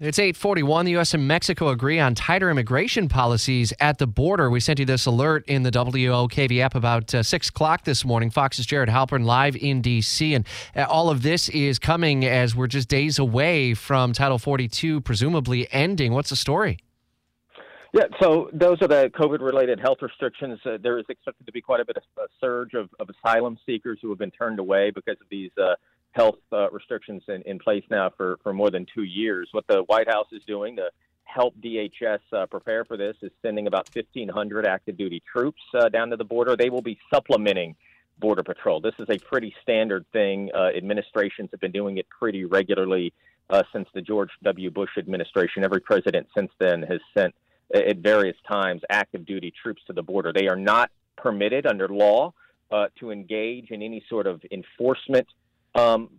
It's 841. The U.S. and Mexico agree on tighter immigration policies at the border. We sent you this alert in the WOKV app about uh, 6 o'clock this morning. Fox's Jared Halpern live in D.C. And uh, all of this is coming as we're just days away from Title 42 presumably ending. What's the story? Yeah, so those are the COVID related health restrictions. Uh, there is expected to be quite a bit of a surge of, of asylum seekers who have been turned away because of these uh, health uh, restrictions in, in place now for, for more than two years. What the White House is doing to help DHS uh, prepare for this is sending about 1,500 active duty troops uh, down to the border. They will be supplementing Border Patrol. This is a pretty standard thing. Uh, administrations have been doing it pretty regularly uh, since the George W. Bush administration. Every president since then has sent at various times active duty troops to the border. They are not permitted under law uh, to engage in any sort of enforcement um,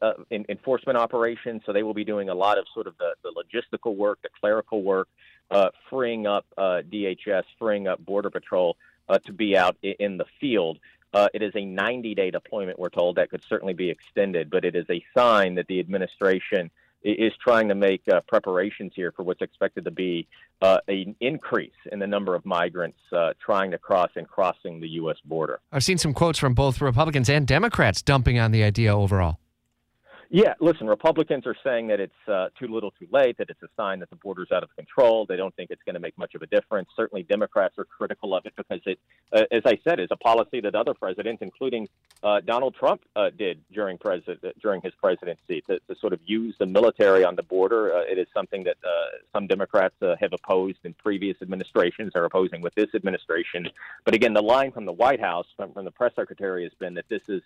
uh, in, enforcement operations. So they will be doing a lot of sort of the, the logistical work, the clerical work, uh, freeing up uh, DHS, freeing up Border Patrol uh, to be out in the field. Uh, it is a 90 day deployment, we're told. That could certainly be extended, but it is a sign that the administration is trying to make uh, preparations here for what's expected to be uh, an increase in the number of migrants uh, trying to cross and crossing the U.S. border. I've seen some quotes from both Republicans and Democrats dumping on the idea overall. Yeah, listen, Republicans are saying that it's uh, too little too late, that it's a sign that the border's out of control. They don't think it's going to make much of a difference. Certainly, Democrats are critical of it because it, uh, as I said, is a policy that other presidents, including uh, Donald Trump, uh, did during, president, during his presidency to, to, sort of use the military on the border. Uh, it is something that uh, some Democrats have opposed in previous administrations, are opposing with this administration. But again, the line from the White House, from, from the press secretary, has been that this is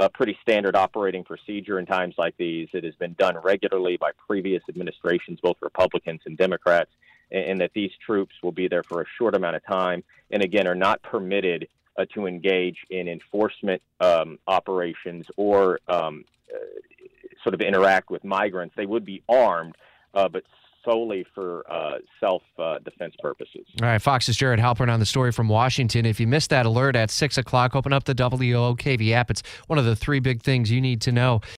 a pretty standard operating procedure in times like these. It has been done regularly by previous administrations, both Republicans and Democrats, and, and that these troops will be there for a short amount of time and, again, are not permitted uh, to engage in enforcement um, operations or um, uh, sort of interact with migrants. They would be armed, uh, but solely for uh, self uh, defense purposes. All right, Fox's Jared Halpern on the story from Washington. If you missed that alert at 6 o'clock, open up the WOKV app. It's one of the three big things you need to know.